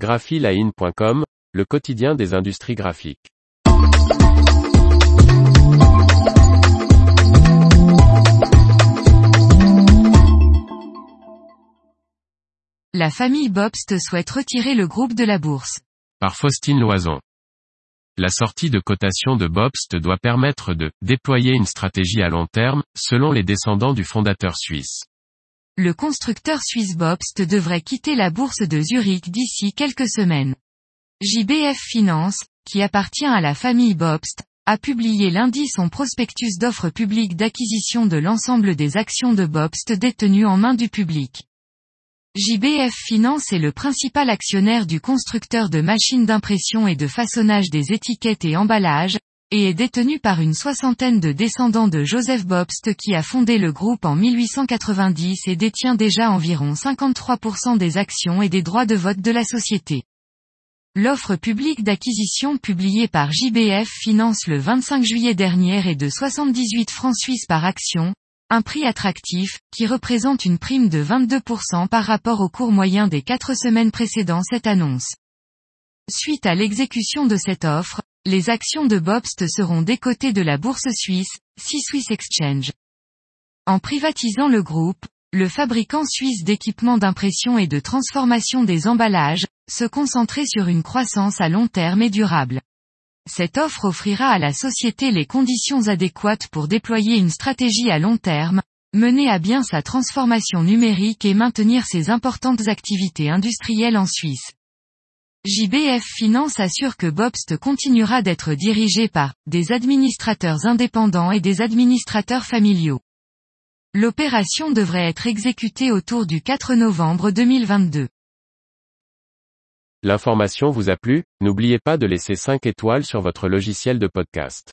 graphiline.com, le quotidien des industries graphiques. La famille Bobst souhaite retirer le groupe de la bourse. Par Faustine Loison. La sortie de cotation de Bobst doit permettre de déployer une stratégie à long terme, selon les descendants du fondateur suisse. Le constructeur suisse Bobst devrait quitter la bourse de Zurich d'ici quelques semaines. JBF Finance, qui appartient à la famille Bobst, a publié lundi son prospectus d'offre publique d'acquisition de l'ensemble des actions de Bobst détenues en main du public. JBF Finance est le principal actionnaire du constructeur de machines d'impression et de façonnage des étiquettes et emballages, et est détenu par une soixantaine de descendants de Joseph Bobst qui a fondé le groupe en 1890 et détient déjà environ 53% des actions et des droits de vote de la société. L'offre publique d'acquisition publiée par JBF Finance le 25 juillet dernier est de 78 francs suisses par action, un prix attractif, qui représente une prime de 22% par rapport au cours moyen des quatre semaines précédant cette annonce. Suite à l'exécution de cette offre, les actions de Bobst seront décotées de la bourse suisse, C-Swiss Exchange. En privatisant le groupe, le fabricant suisse d'équipements d'impression et de transformation des emballages, se concentrait sur une croissance à long terme et durable. Cette offre offrira à la société les conditions adéquates pour déployer une stratégie à long terme, mener à bien sa transformation numérique et maintenir ses importantes activités industrielles en Suisse. JBF Finance assure que Bobst continuera d'être dirigé par des administrateurs indépendants et des administrateurs familiaux. L'opération devrait être exécutée autour du 4 novembre 2022. L'information vous a plu, n'oubliez pas de laisser 5 étoiles sur votre logiciel de podcast.